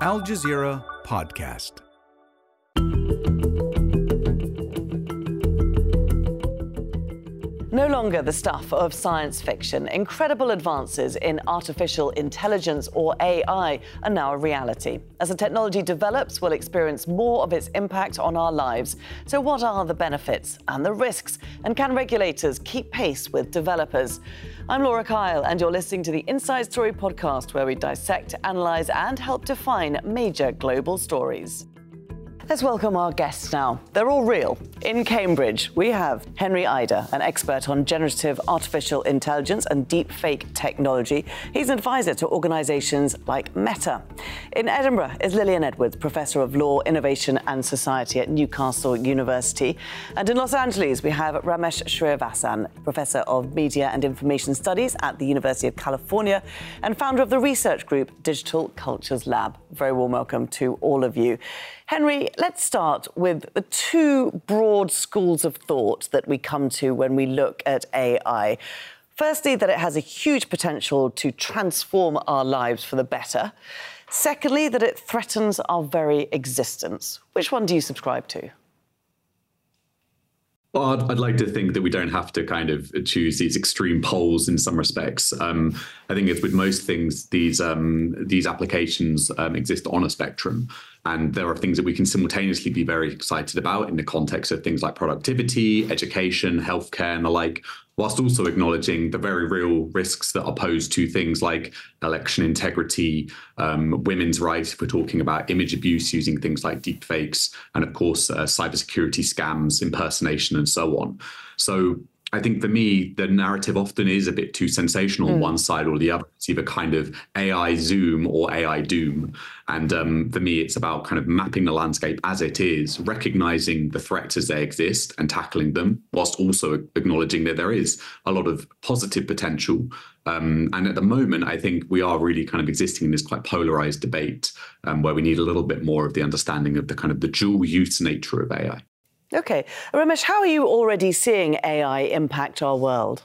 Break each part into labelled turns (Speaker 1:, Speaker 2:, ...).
Speaker 1: Al Jazeera Podcast.
Speaker 2: No longer the stuff of science fiction, incredible advances in artificial intelligence or AI are now a reality. As the technology develops, we'll experience more of its impact on our lives. So, what are the benefits and the risks? And can regulators keep pace with developers? I'm Laura Kyle, and you're listening to the Inside Story podcast, where we dissect, analyse, and help define major global stories. Let's welcome our guests now. They're all real. In Cambridge, we have Henry Ajder, an expert on generative artificial intelligence and deep fake technology. He's an advisor to organisations like Meta. In Edinburgh is Lilian Edwards, Professor of Law, Innovation and Society at Newcastle University. And in Los Angeles, we have Ramesh Srinivasan, Professor of Media and Information Studies at the University of California and founder of the research group Digital Cultures Lab. Very warm welcome to all of you. Henry, let's start with the two broad schools of thought that we come to when we look at AI. Firstly, that it has a huge potential to transform our lives for the better. Secondly, that it threatens our very existence. Which one do you subscribe to?
Speaker 3: Well, I'd, I'd, like to think that we don't have to kind of choose these extreme poles in some respects. Um, I think it's with most things, these um, these applications um, exist on a spectrum, and there are things that we can simultaneously be very excited about in the context of things like productivity, education, healthcare, and the like, whilst also acknowledging the very real risks that are posed to things like election integrity, um, women's rights, if we're talking about image abuse using things like deepfakes, and of course, uh, cybersecurity scams, impersonation, and so on. So I think for me, the narrative often is a bit too sensational on mm. one side or the other. It's either kind of AI zoom or AI doom. And um, for me, it's about kind of mapping the landscape as it is, recognizing the threats as they exist and tackling them, whilst also acknowledging that there is a lot of positive potential. Um, and at the moment, I think we are really kind of existing in this quite polarized debate um, where we need a little bit more of the understanding of the kind of the dual use nature of AI.
Speaker 2: Okay. Ramesh, how are you already seeing AI impact our world?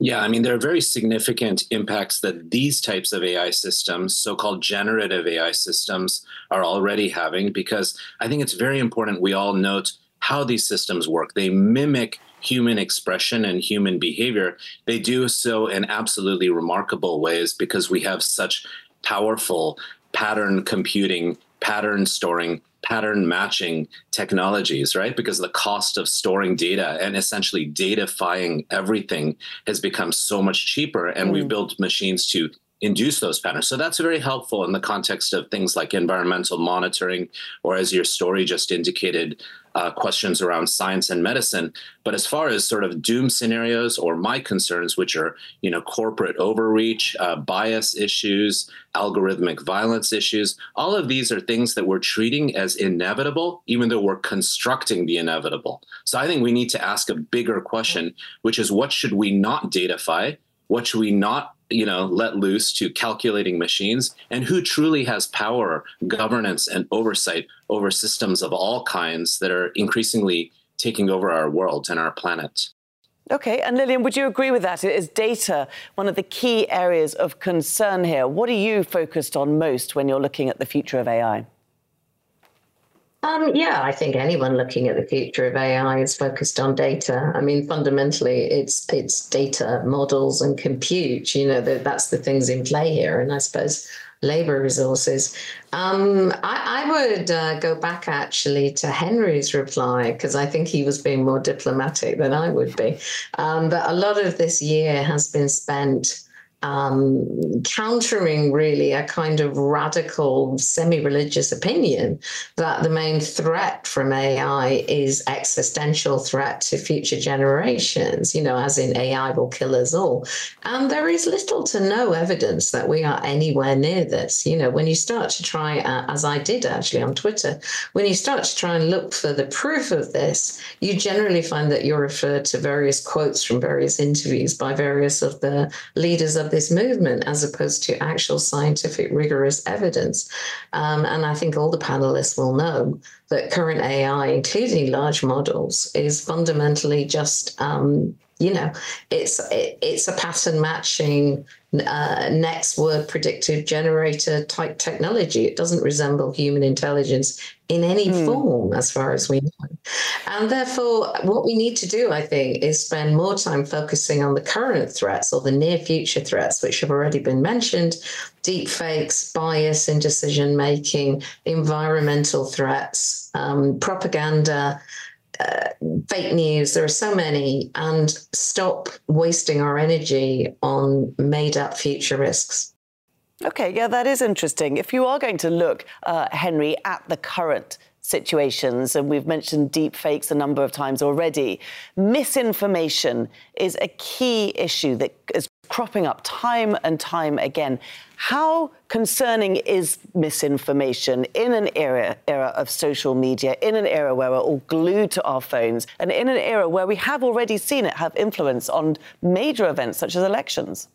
Speaker 4: Yeah, I mean, there are very significant impacts that these types of AI systems, so called generative AI systems, are already having because I think it's very important we all note how these systems work. They mimic human expression and human behavior. They do so in absolutely remarkable ways because we have such powerful pattern computing, pattern storing pattern matching technologies, right? Because the cost of storing data and essentially datafying everything has become so much cheaper. And mm. we've built machines to induce those patterns. So that's very helpful in the context of things like environmental monitoring, or as your story just indicated, uh, questions around science and medicine. But as far as sort of doom scenarios or my concerns, which are you know corporate overreach, uh, bias issues, algorithmic violence issues, all of these are things that we're treating as inevitable, even though we're constructing the inevitable. So I think we need to ask a bigger question, which is what should we not datafy? What should we not you know let loose to calculating machines and who truly has power governance and oversight over systems of all kinds that are increasingly taking over our world and our planet
Speaker 2: Okay, and Lilian, would you agree with that? Is data one of the key areas of concern here? What are you focused on most when you're looking at the future of AI?
Speaker 5: Um, yeah, I think anyone looking at the future of AI is focused on data. I mean, fundamentally, it's it's data models and compute. You know, that that's the things in play here, and I suppose labor resources. Um, I, I, would uh, go back actually to Henry's reply because I think he was being more diplomatic than I would be. Um, but a lot of this year has been spent um, countering really a kind of radical semi-religious opinion that the main threat from AI is existential threat to future generations, you know, as in AI will kill us all. And there is little to no evidence that we are anywhere near this. You know, when you start to try, uh, as I did actually on Twitter, when you start to try and look for the proof of this, you generally find that you're referred to various quotes from various interviews by various of the leaders of this movement as opposed to actual scientific rigorous evidence. Um, and I think all the panelists will know that current AI, including large models, is fundamentally just um, you know, it's it, it's a pattern matching uh, next word predictive generator type technology. It doesn't resemble human intelligence in any mm. form, as far as we know. And therefore, what we need to do, I think, is spend more time focusing on the current threats or the near future threats, which have already been mentioned deep fakes, bias in decision making, environmental threats, um, propaganda uh, fake news. There are so many, and stop wasting our energy on made up future risks.
Speaker 2: Okay, yeah, that is interesting. If you are going to look, uh, Henry, at the current situations, and we've mentioned deep fakes a number of times already, misinformation is a key issue that is cropping up time and time again. How concerning is misinformation in an era, era of social media, in an era where we're all glued to our phones, and in an era where we have already seen it have influence on major events such as elections?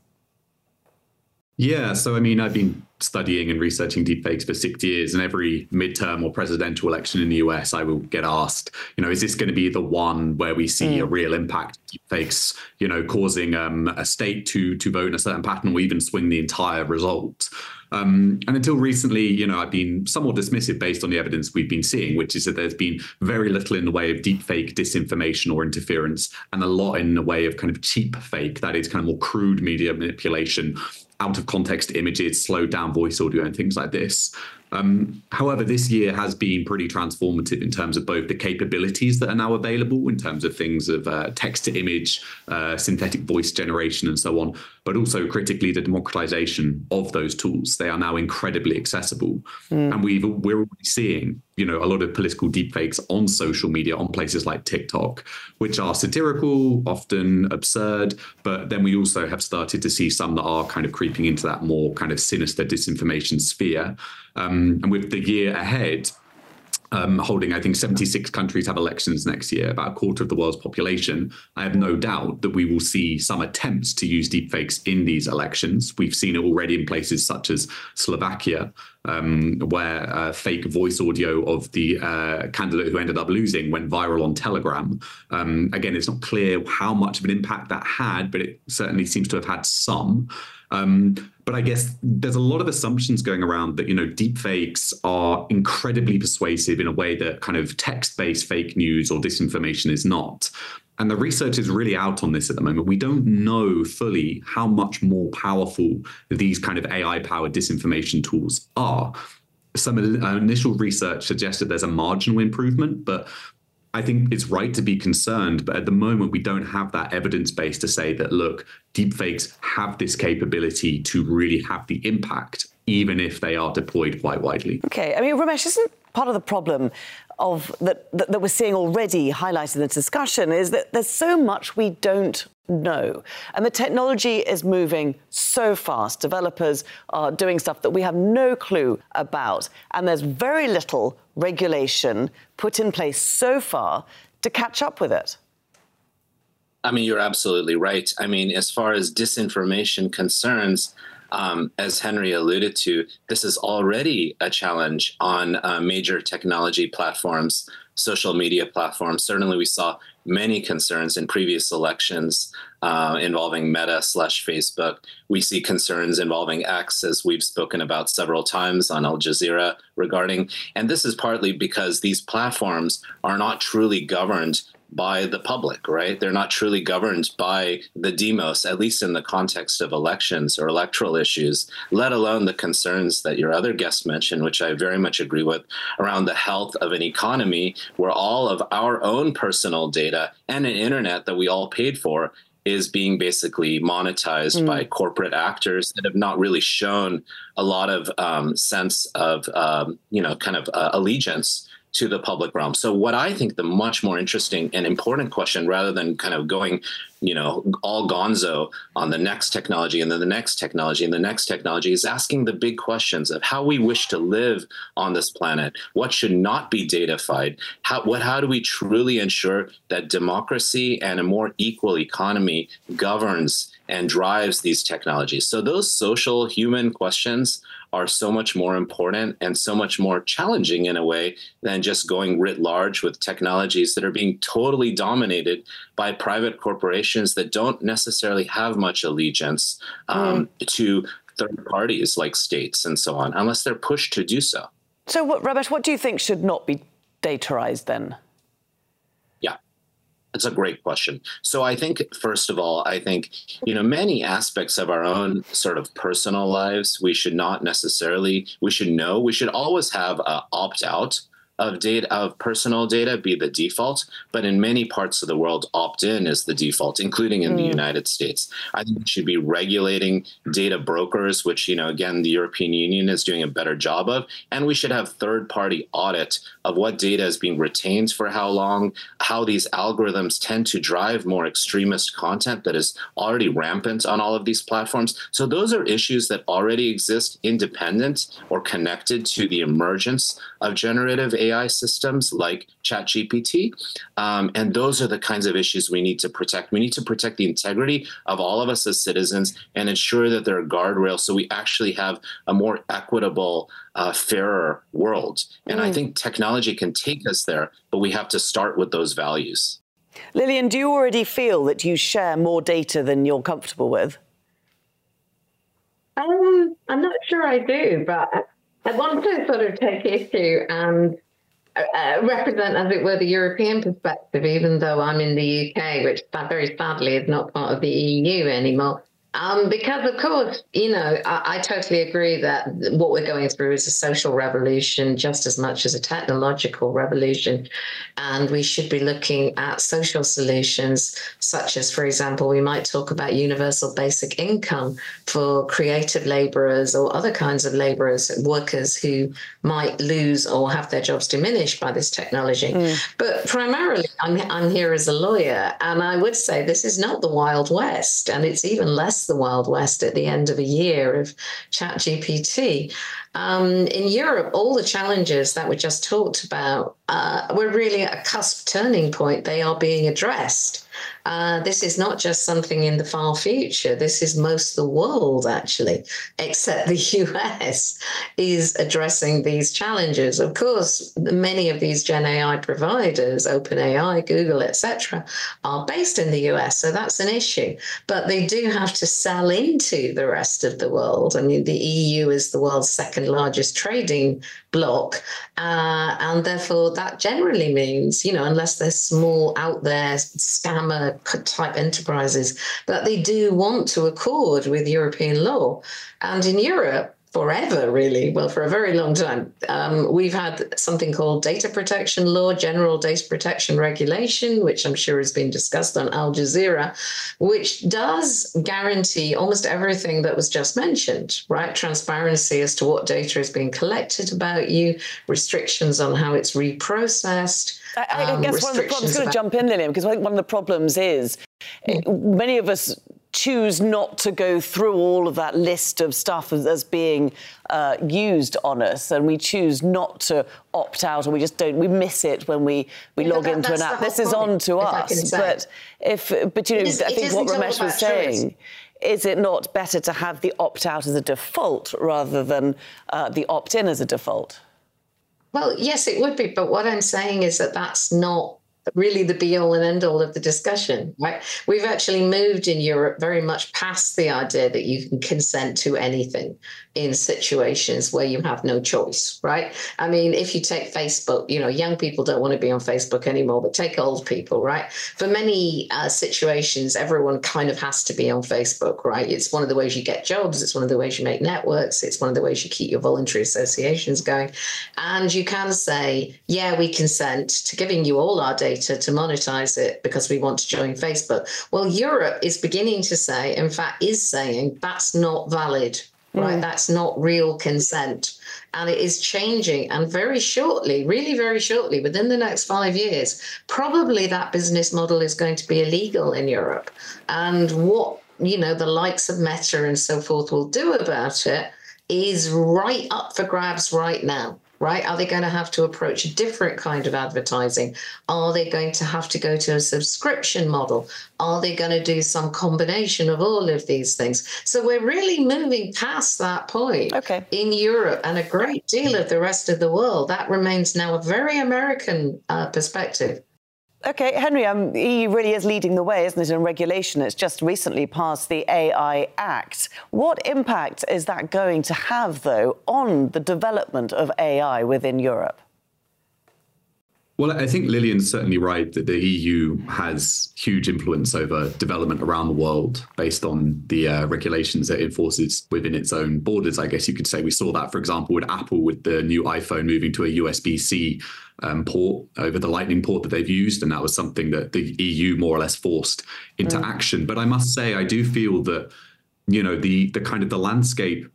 Speaker 3: Yeah, so I mean, I've been studying and researching deepfakes for six years, and every midterm or presidential election in the US, I will get asked, you know, is this going to be the one where we see mm. a real impact? Deepfakes, you know, causing um, a state to to vote in a certain pattern or even swing the entire result. Um, and until recently, you know, I've been somewhat dismissive based on the evidence we've been seeing, which is that there's been very little in the way of deepfake disinformation or interference, and a lot in the way of kind of cheap fake, that is kind of more crude media manipulation out of context images, slowed down voice audio, and things like this. Um, however, this year has been pretty transformative in terms of both the capabilities that are now available, in terms of things of uh, text to image, uh, synthetic voice generation, and so on, but also critically the democratization of those tools. They are now incredibly accessible, mm. and we've we're already seeing you know a lot of political deepfakes on social media on places like TikTok, which are satirical, often absurd, but then we also have started to see some that are kind of creeping into that more kind of sinister disinformation sphere. Um, and with the year ahead, um, holding, I think 76 countries have elections next year, about a quarter of the world's population. I have no doubt that we will see some attempts to use deepfakes in these elections. We've seen it already in places such as Slovakia, um, where uh, fake voice audio of the uh, candidate who ended up losing went viral on Telegram. Um, again, it's not clear how much of an impact that had, but it certainly seems to have had some. Um, but I guess there's a lot of assumptions going around that you know deepfakes are incredibly persuasive in a way that kind of text-based fake news or disinformation is not. And the research is really out on this at the moment. We don't know fully how much more powerful these kind of AI powered disinformation tools are. Some initial research suggested there's a marginal improvement, but I think it's right to be concerned, but at the moment, we don't have that evidence base to say that, look, deepfakes have this capability to really have the impact, even if they are deployed quite widely.
Speaker 2: Okay. I mean, Ramesh, isn't part of the problem of that, that, that we're seeing already highlighted in the discussion is that there's so much we don't know. And the technology is moving so fast. Developers are doing stuff that we have no clue about. And there's very little regulation put in place so far to catch up with it.
Speaker 4: I mean, you're absolutely right. I mean, as far as disinformation concerns, um, as Henry alluded to, this is already a challenge on uh, major technology platforms, social media platforms. Certainly, we saw many concerns in previous elections uh, involving Meta slash Facebook. We see concerns involving X, as we've spoken about several times on Al Jazeera regarding. And this is partly because these platforms are not truly governed by the public, right? They're not truly governed by the demos, at least in the context of elections or electoral issues, let alone the concerns that your other guest mentioned, which I very much agree with, around the health of an economy where all of our own personal data and an internet that we all paid for is being basically monetized mm. by corporate actors that have not really shown a lot of um, sense of, um, you know, kind of uh, allegiance to the public realm. So what I think the much more interesting and important question, rather than kind of going, you know, all gonzo on the next technology and then the next technology and the next technology, is asking the big questions of how we wish to live on this planet, what should not be datafied, how what how do we truly ensure that democracy and a more equal economy governs and drives these technologies. So those social human questions are so much more important and so much more challenging in a way than just going writ large with technologies that are being totally dominated by private corporations that don't necessarily have much allegiance um, mm. to third parties like states and so on, unless they're pushed to do so.
Speaker 2: So, what, Ramesh, what do you think should not be dataized then?
Speaker 4: That's a great question. So I think first of all, I think you know many aspects of our own sort of personal lives we should not necessarily we should know we should always have a opt out of data of personal data be the default, but in many parts of the world, opt-in is the default, including in mm. the United States. I think we should be regulating data brokers, which you know again the European Union is doing a better job of, and we should have third-party audit of what data is being retained for how long, how these algorithms tend to drive more extremist content that is already rampant on all of these platforms. So those are issues that already exist independent or connected to the emergence of generative AI AI systems like ChatGPT. Um, and those are the kinds of issues we need to protect. We need to protect the integrity of all of us as citizens and ensure that there are guardrails so we actually have a more equitable, uh, fairer world. And mm. I think technology can take us there, but we have to start with those values.
Speaker 2: Lilian, do you already feel that you share more data than you're comfortable with?
Speaker 5: Um, I'm not sure I do, but I want to sort of take issue and uh, represent, as it were, the European perspective, even though I'm in the UK, which very sadly is not part of the EU anymore. Um, because of course, you know, I, I, totally agree that what we're going through is a social revolution just as much as a technological revolution. And we should be looking at social solutions, such as, for example, we might talk about universal basic income for creative laborers or other kinds of laborers, workers who might lose or have their jobs diminished by this technology. Mm. But primarily, I'm, I'm here as a lawyer, and I would say this is not the Wild West, and it's even less the Wild West at the end of a year of ChatGPT. Um, in Europe, all the challenges that we just talked about uh, were really at a cusp turning point. They are being addressed. Uh, this is not just something in the far future. This is most of the world, actually, except the US is addressing these challenges. Of course, many of these Gen AI providers, OpenAI, Google, etc., are based in the US, so that's an issue. But they do have to sell into the rest of the world. I mean, the EU is the world's second largest trading block, uh, and therefore that generally means, you know, unless they're small out there scammer type enterprises, that they do want to accord with European law. And in Europe, forever, really, well, for a very long time. Um, we've had something called data protection law, general data protection regulation, which I'm sure has been discussed on Al Jazeera, which does guarantee almost everything that was just mentioned, right? Transparency as to what data is being collected about you, restrictions on how it's reprocessed.
Speaker 2: I, I um, guess one of the problems, I'm going to jump in, Lilian, because I think one of the problems is mm. many of us choose not to go through all of that list of stuff as, as being uh, used on us, and we choose not to opt out, or we just don't. We miss it when we, we yeah, log that, into an app. This is on to us, but if but you know, is, I think what Ramesh was saying. Is it not better to have the opt out as a default rather than uh, the opt in as a default?
Speaker 5: Well, yes, it would be. But what I'm saying is that that's not really the be all and end all of the discussion, right? We've actually moved in Europe very much past the idea that you can consent to anything in situations where you have no choice, right? I mean, if you take Facebook, you know, young people don't want to be on Facebook anymore, but take old people, right? For many uh, situations, everyone kind of has to be on Facebook, right? It's one of the ways you get jobs, it's one of the ways you make networks, it's one of the ways you keep your voluntary associations going. And you can say, yeah, we consent to giving you all our data to monetize it because we want to join Facebook. Well, Europe is beginning to say, in fact, is saying that's not valid right? Mm. That's not real consent. And it is changing. And very shortly, really very shortly, within the next five years, probably that business model is going to be illegal in Europe. And what, you know, the likes of Meta and so forth will do about it is right up for grabs right now. Right? Are they going to have to approach a different kind of advertising? Are they going to have to go to a subscription model? Are they going to do some combination of all of these things? So we're really moving past that point
Speaker 2: okay.
Speaker 5: in Europe and a great deal of the rest of the world. That remains now a very American uh, perspective.
Speaker 2: Okay, Henry, um, EU really is leading the way, isn't it, in regulation? It's just recently passed the AI Act. What impact is that going to have, though, on the development of AI within Europe?
Speaker 3: Well, I think Lilian's certainly right that the EU has huge influence over development around the world based on the uh, regulations that it enforces within its own borders. I guess you could say we saw that, for example, with Apple with the new iPhone moving to a USB C um, port over the Lightning port that they've used. And that was something that the EU more or less forced into mm. action. But I must say, I do feel that, you know, the the kind of the landscape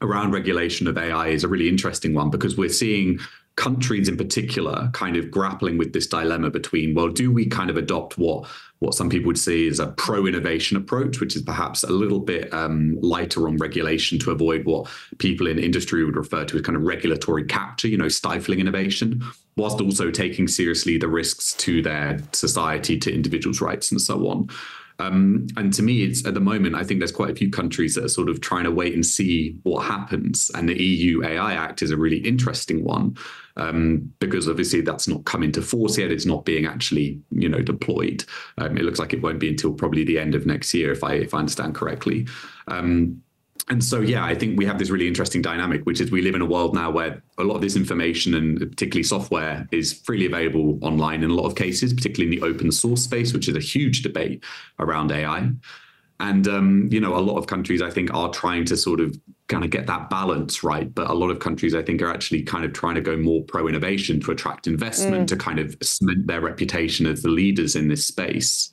Speaker 3: around regulation of AI is a really interesting one because we're seeing countries in particular kind of grappling with this dilemma between well do we kind of adopt what what some people would say is a pro innovation approach which is perhaps a little bit um, lighter on regulation to avoid what people in industry would refer to as kind of regulatory capture you know stifling innovation whilst also taking seriously the risks to their society to individuals rights and so on um, and to me, it's at the moment, I think there's quite a few countries that are sort of trying to wait and see what happens. And the EU AI Act is a really interesting one um, because obviously that's not come into force yet. It's not being actually, you know, deployed. Um, it looks like it won't be until probably the end of next year, if I if I understand correctly. Um, and so, yeah, I think we have this really interesting dynamic, which is we live in a world now where a lot of this information and particularly software is freely available online in a lot of cases, particularly in the open source space, which is a huge debate around AI. And um, you know, a lot of countries I think are trying to sort of kind of get that balance right, but a lot of countries I think are actually kind of trying to go more pro innovation to attract investment mm. to kind of cement their reputation as the leaders in this space.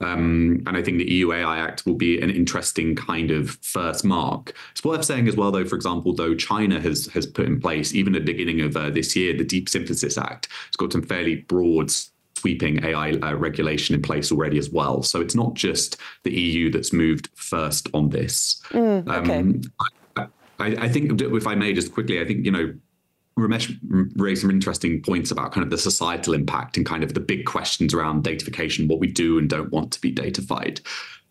Speaker 3: Um, and I think the EU AI Act will be an interesting kind of first mark. It's worth saying as well, though, for example, though China has has put in place, even at the beginning of uh, this year, the Deep Synthesis Act. It's got some fairly broad sweeping AI uh, regulation in place already as well. So it's not just the EU that's moved first on this.
Speaker 2: Mm, okay. Um,
Speaker 3: I, I, think, if I may, just quickly, I think you know Ramesh raised some interesting points about kind of the societal impact and kind of the big questions around datafication, what we do and don't want to be datafied.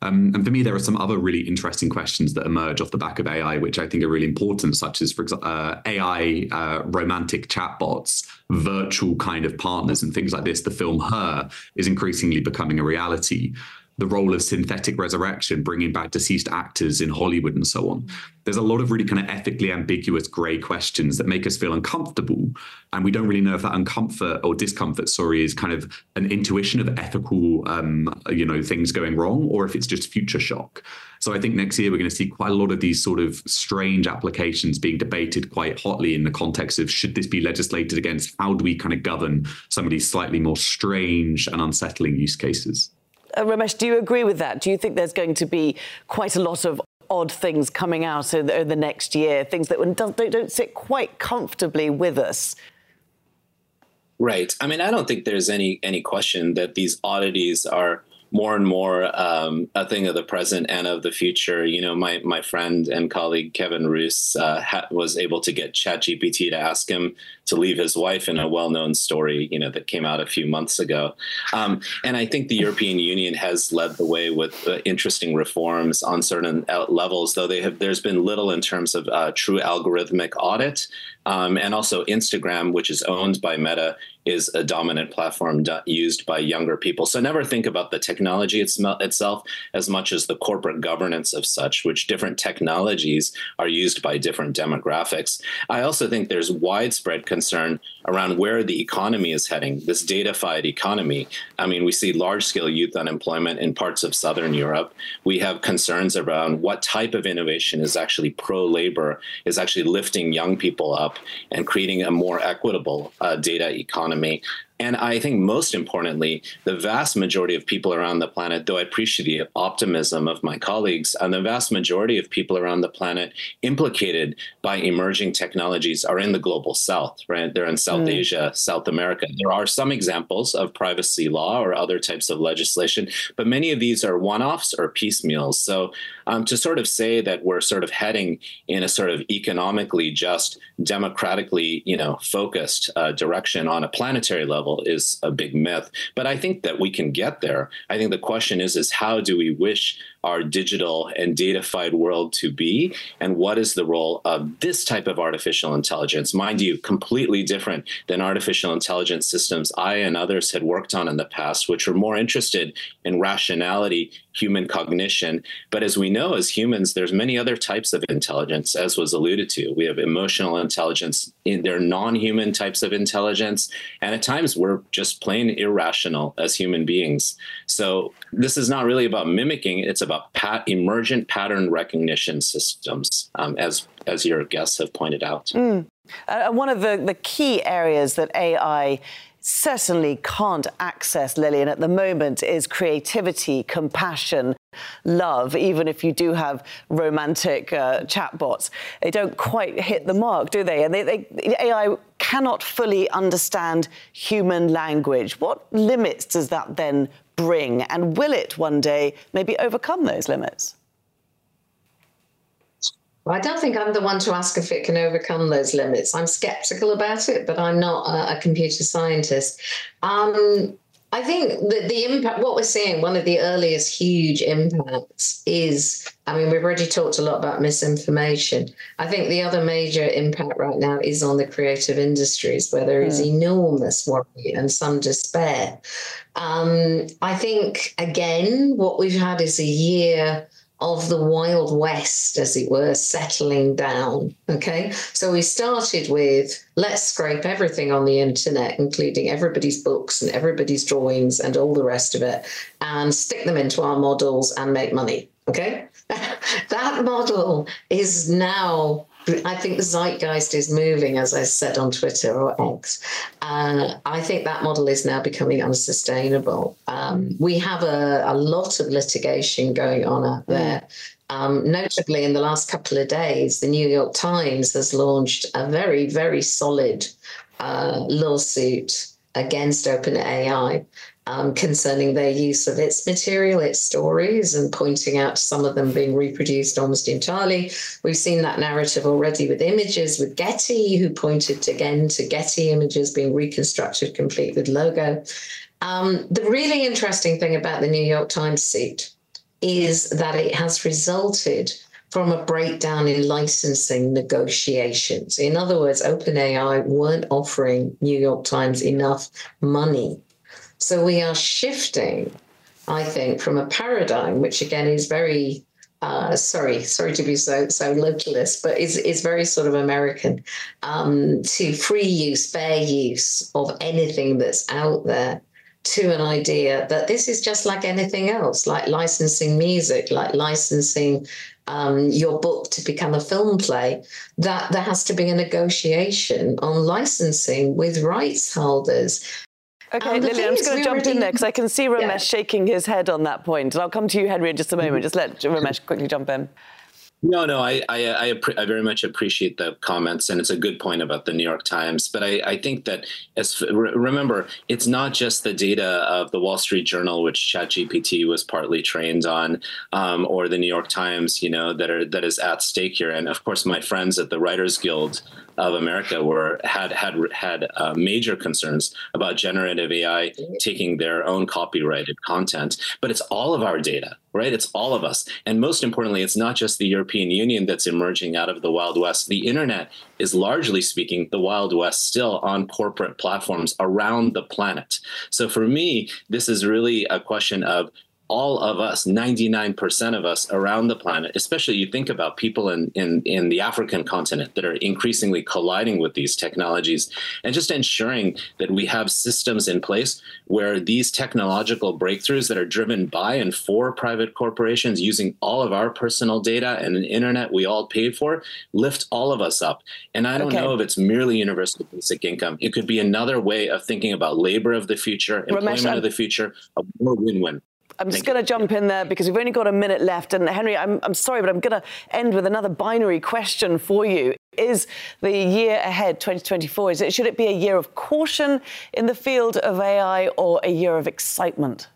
Speaker 3: Um, and for me, there are some other really interesting questions that emerge off the back of AI, which I think are really important, such as, for example, uh, AI uh, romantic chatbots, virtual kind of partners, and things like this. The film Her is increasingly becoming a reality the role of synthetic resurrection, bringing back deceased actors in Hollywood and so on. There's a lot of really kind of ethically ambiguous gray questions that make us feel uncomfortable. And we don't really know if that uncomfort or discomfort, sorry, is kind of an intuition of ethical, um, you know, things going wrong, or if it's just future shock. So I think next year we're going to see quite a lot of these sort of strange applications being debated quite hotly in the context of should this be legislated against? How do we kind of govern some of these slightly more strange and unsettling use cases?
Speaker 2: Uh, Ramesh, do you agree with that? Do you think there's going to be quite a lot of odd things coming out in the, in the next year, things that don't, don't sit quite comfortably with us?
Speaker 4: Right. I mean, I don't think there's any any question that these oddities are more and more um, a thing of the present and of the future. You know, my my friend and colleague Kevin Roose uh, ha- was able to get ChatGPT to ask him to leave his wife in a well-known story, you know, that came out a few months ago. Um, and I think the European Union has led the way with uh, interesting reforms on certain uh, levels, though they have. There's been little in terms of uh, true algorithmic audit, um, and also Instagram, which is owned by Meta, is a dominant platform used by younger people. So never think about the technology itself as much as the corporate governance of such, which different technologies are used by different demographics. I also think there's widespread concern around where the economy is heading, this datafied economy. I mean, we see large scale youth unemployment in parts of Southern Europe. We have concerns around what type of innovation is actually pro labor, is actually lifting young people up and creating a more equitable uh, data economy. And I think most importantly, the vast majority of people around the planet, though I appreciate the optimism of my colleagues, and the vast majority of people around the planet implicated by emerging technologies are in the global south, right? They're in South mm. Asia, South America. There are some examples of privacy law or other types of legislation, but many of these are one offs or piecemeals. So um, to sort of say that we're sort of heading in a sort of economically just, democratically, you know, focused uh, direction on a planetary level is a big myth. But I think that we can get there. I think the question is, is how do we wish our digital and datafied world to be? And what is the role of this type of artificial intelligence? Mind you, completely different than artificial intelligence systems I and others had worked on in the past, which were more interested in rationality, human cognition. But as we know, as humans, there's many other types of intelligence, as was alluded to. We have emotional intelligence, there are non-human types of intelligence, and at times we're just plain irrational as human beings. So this is not really about mimicking; it's about pat- emergent pattern recognition systems, um, as as your guests have pointed out.
Speaker 2: Mm. Uh, one of the, the key areas that AI certainly can't access, Lilian, at the moment is creativity, compassion, love, even if you do have romantic uh, chatbots. They don't quite hit the mark, do they? And they, they, AI cannot fully understand human language. What limits does that then bring? And will it one day maybe overcome those limits?
Speaker 5: Well, I don't think I'm the one to ask if it can overcome those limits. I'm skeptical about it, but I'm not a, a computer scientist. Um, I think that the impact, what we're seeing, one of the earliest huge impacts is, I mean, we've already talked a lot about misinformation. I think the other major impact right now is on the creative industries, where there is mm. enormous worry and some despair. Um, I think, again, what we've had is a year of the Wild West, as it were, settling down. Okay. So we started with let's scrape everything on the internet, including everybody's books and everybody's drawings and all the rest of it, and stick them into our models and make money. Okay. that model is now I think the zeitgeist is moving, as I said on Twitter or X. Uh, I think that model is now becoming unsustainable. Um, we have a, a, lot of litigation going on out mm. there. Um, notably, in the last couple of days, the New York Times has launched a very, very solid uh, lawsuit against OpenAI um, concerning their use of its material, its stories, and pointing out some of them being reproduced almost entirely. We've seen that narrative already with images with Getty, who pointed again to Getty images being reconstructed complete with logo. Um, the really interesting thing about the New York Times suit is that it has resulted from a breakdown in licensing negotiations. In other words, OpenAI weren't offering New York Times enough money so we are shifting, I think, from a paradigm, which again is very uh, sorry, sorry to be so so localist, but is is very sort of American, um, to free use, fair use of anything that's out there, to an idea that this is just like anything else, like licensing music, like licensing um, your book to become a film play, that there has to be a negotiation on licensing with rights holders.
Speaker 2: Okay, um, Lily, I'm just going to jump already... in there because I can see Ramesh yeah. shaking his head on that point. And I'll come to you, Henry, in just a moment. Just let Ramesh quickly jump in.
Speaker 4: No, no, I, I, I, I, very much appreciate the comments, and it's a good point about the New York Times. But I, I think that as remember, it's not just the data of the Wall Street Journal, which ChatGPT was partly trained on, um, or the New York Times, you know, that are that is at stake here. And of course, my friends at the Writers Guild of America were had had had uh, major concerns about generative AI taking their own copyrighted content. But it's all of our data, right? It's all of us, and most importantly, it's not just the European Union that's emerging out of the Wild West. The internet is largely speaking the Wild West still on corporate platforms around the planet. So for me, this is really a question of all of us, 99% of us around the planet, especially you think about people in, in, in the African continent that are increasingly colliding with these technologies, and just ensuring that we have systems in place where these technological breakthroughs that are driven by and for private corporations using all of our personal data and an internet we all paid for lift all of us up. And I don't okay. know if it's merely universal basic income. It could be another way of thinking about labor of the future, employment Ramesh, of the future, a more win-win.
Speaker 2: I'm just going to jump in there because we've only got a minute left. And Henry, I'm, I'm sorry, but I'm going to end with another binary question for you. Is the year ahead, 2024, is it, should it be a year of caution in the field of AI or a year of excitement?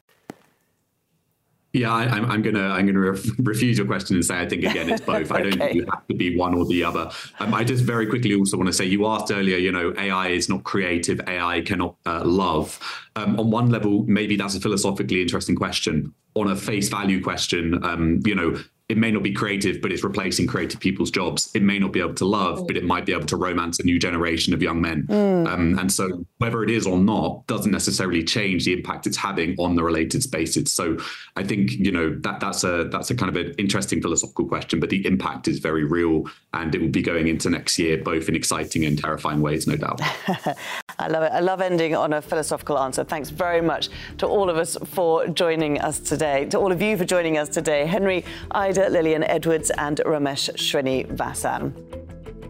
Speaker 3: Yeah, I, am I'm gonna I'm gonna ref- refuse your question and say I think again it's both. okay. I don't think you have to be one or the other. Um, I just very quickly also want to say you asked earlier. You know, AI is not creative. AI cannot uh, love. Um, on one level, maybe that's a philosophically interesting question. On a face value question, um, you know, it may not be creative, but it's replacing creative people's jobs. It may not be able to love, but it might be able to romance a new generation of young men. Mm. Um, and so, whether it is or not, doesn't necessarily change the impact it's having on the related spaces. So, I think you know that that's a that's a kind of an interesting philosophical question, but the impact is very real, and it will be going into next year, both in exciting and terrifying ways, no doubt.
Speaker 2: I love it. I love ending on a philosophical answer. Thanks very much to all of us for joining us today. To all of you for joining us today, Henry Ajder. Lilian Edwards, and Ramesh Srinivasan.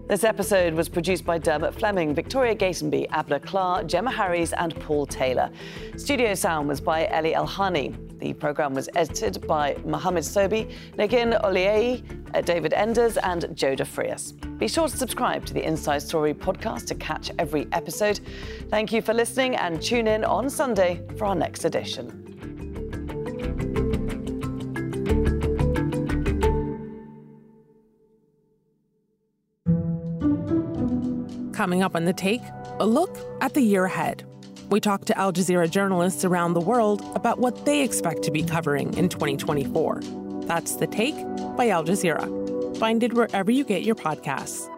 Speaker 2: This episode was produced by Diarmaid Fleming, Victoria Gatenby, Abla Klaa, Gemma Harries, and Paul Taylor. Studio sound was by Elie Elhani. The programme was edited by Muhammad Sobhy, Negin Owliaei, uh, David Enders, and Jo de Frias. Be sure to subscribe to the Inside Story podcast to catch every episode. Thank you for listening and tune in on Sunday for our next edition.
Speaker 6: Coming up on The Take, a look at the year ahead. We talk to Al Jazeera journalists around the world about what they expect to be covering in 2024. That's The Take by Al Jazeera. Find it wherever you get your podcasts.